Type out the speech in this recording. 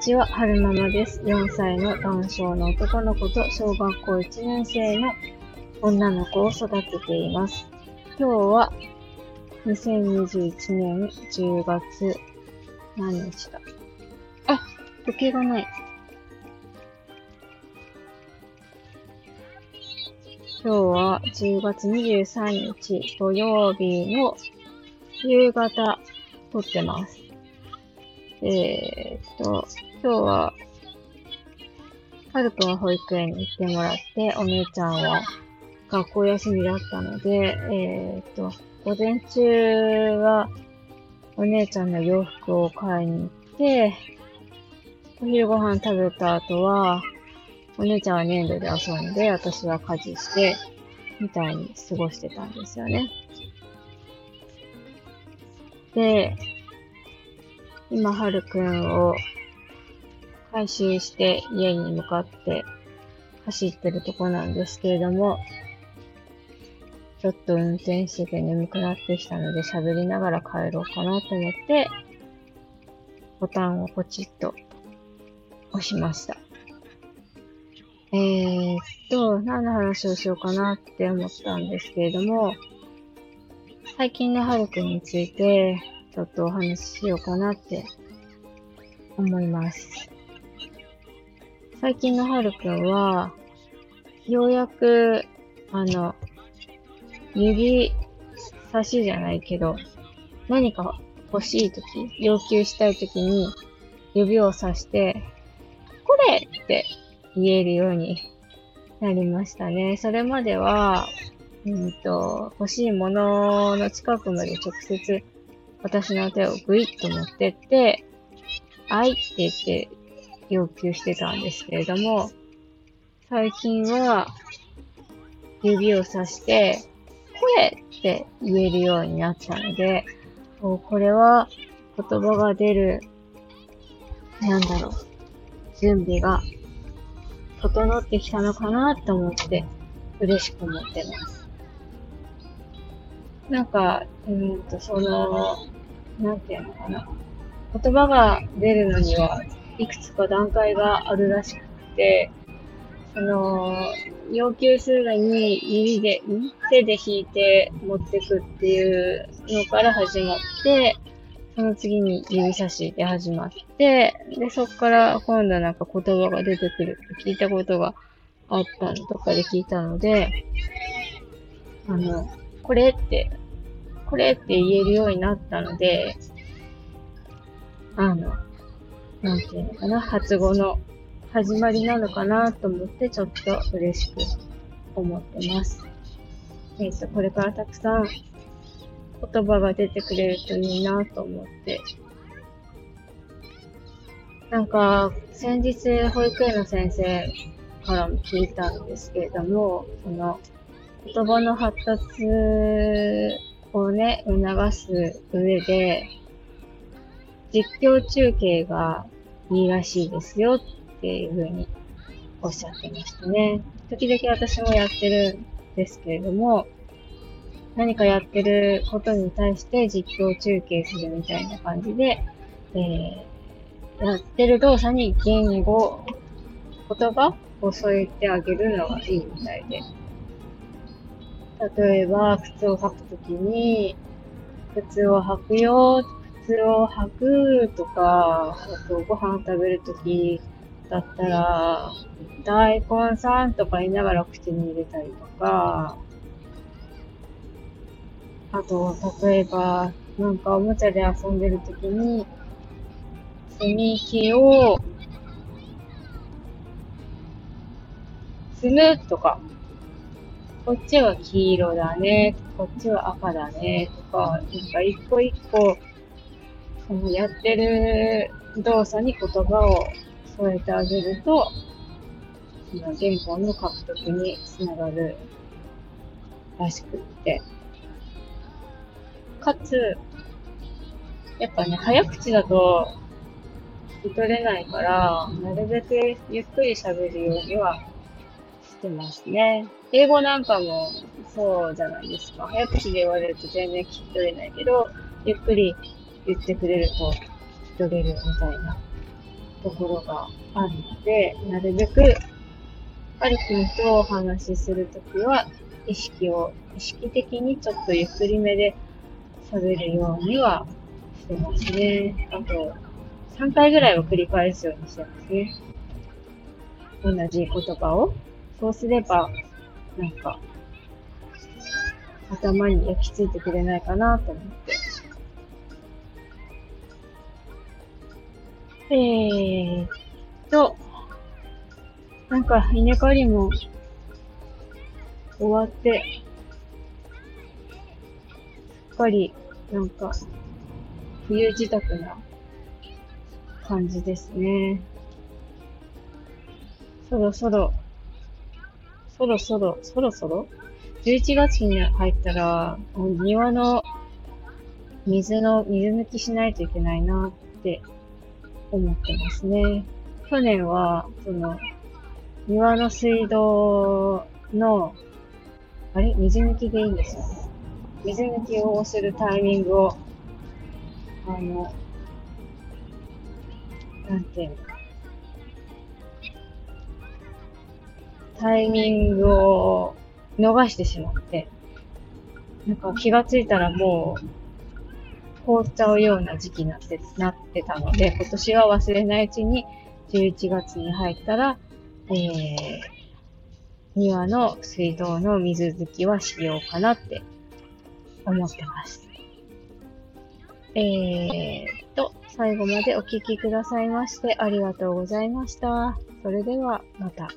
ちは、はるままです。4歳の男性の男の子と小学校1年生の女の子を育てています。今日は2021年10月何日だ？あ、時計がない。今日は10月23日土曜日の夕方撮ってます。えー、っと、今日は、はるくんは保育園に行ってもらって、お姉ちゃんは学校休みだったので、えー、っと、午前中はお姉ちゃんの洋服を買いに行って、お昼ご飯食べた後は、お姉ちゃんは粘土で遊んで、私は家事して、みたいに過ごしてたんですよね。で、今、はるくんを回収して家に向かって走ってるとこなんですけれども、ちょっと運転してて眠くなってきたので喋りながら帰ろうかなと思って、ボタンをポチッと押しました。えー、っと、何の話をしようかなって思ったんですけれども、最近のはるくについて、ちょっとお話ししようかなって思います。最近のはるくんは、ようやく、あの、指差しじゃないけど、何か欲しいとき、要求したいときに、指をさして、これって言えるようになりましたね。それまでは、うんと、欲しいものの近くまで直接私の手をグイッと持ってって、あいって言って要求してたんですけれども、最近は指をさして、これって言えるようになったので、これは言葉が出る、なんだろう、準備が整ってきたのかなと思って嬉しく思ってます。なんか、うんと、その、なんていうのかな。言葉が出るのには、いくつか段階があるらしくて、その、要求するのに指で、手で引いて持ってくっていうのから始まって、その次に指差しで始まって、で、そこから今度なんか言葉が出てくるって聞いたことがあったのとかで聞いたので、あの、これって、これって言えるようになったので、あの、なんていうのかな、発語の始まりなのかなと思ってちょっと嬉しく思ってます。えっ、と、これからたくさん言葉が出てくれるといいなと思って。なんか、先日保育園の先生からも聞いたんですけれども、その、言葉の発達をね、促す上で、実況中継がいいらしいですよっていうふうにおっしゃってましたね。時々私もやってるんですけれども、何かやってることに対して実況中継するみたいな感じで、えー、やってる動作に言語、言葉を添えてあげるのがいいみたいで。例えば、靴を履くときに、靴を履くよ、靴を履くとか、あとご飯食べるときだったら、大根さんとか言いながら口に入れたりとか、あと、例えば、なんかおもちゃで遊んでるときに、積み木を、積むとか、こっちは黄色だね、こっちは赤だね、とか、なんか一個一個、そのやってる動作に言葉を添えてあげると、その原本の獲得につながるらしくって。かつ、やっぱね、早口だと聞き取れないから、なるべくゆっくり喋るようにはしてますね。英語なんかもそうじゃないですか。早口で言われると全然聞き取れないけど、ゆっくり言ってくれると聞き取れるみたいなところがあるので、なるべく、パリ君とお話しするときは、意識を、意識的にちょっとゆっくりめで喋るようにはしてますね。あと、3回ぐらいは繰り返すようにしてますね。同じ言葉を。そうすれば、なんか、頭に焼き付いてくれないかなと思って。えーっと、なんか稲刈りも終わって、すっかりなんか冬支度な感じですね。そろそろ、そろそろ、そろそろ ?11 月に入ったら、庭の水の、水抜きしないといけないなって思ってますね。去年は、その、庭の水道の、あれ？水抜きでいいんですよ。水抜きをするタイミングを、あの、なんていうの？タイミングを逃してしまって、なんか気がついたらもう、凍っちゃうような時期になって、なってたので、今年は忘れないうちに、11月に入ったら、えー、庭の水道の水拭きはしようかなって思ってます。えーと、最後までお聴きくださいましてありがとうございました。それではまた。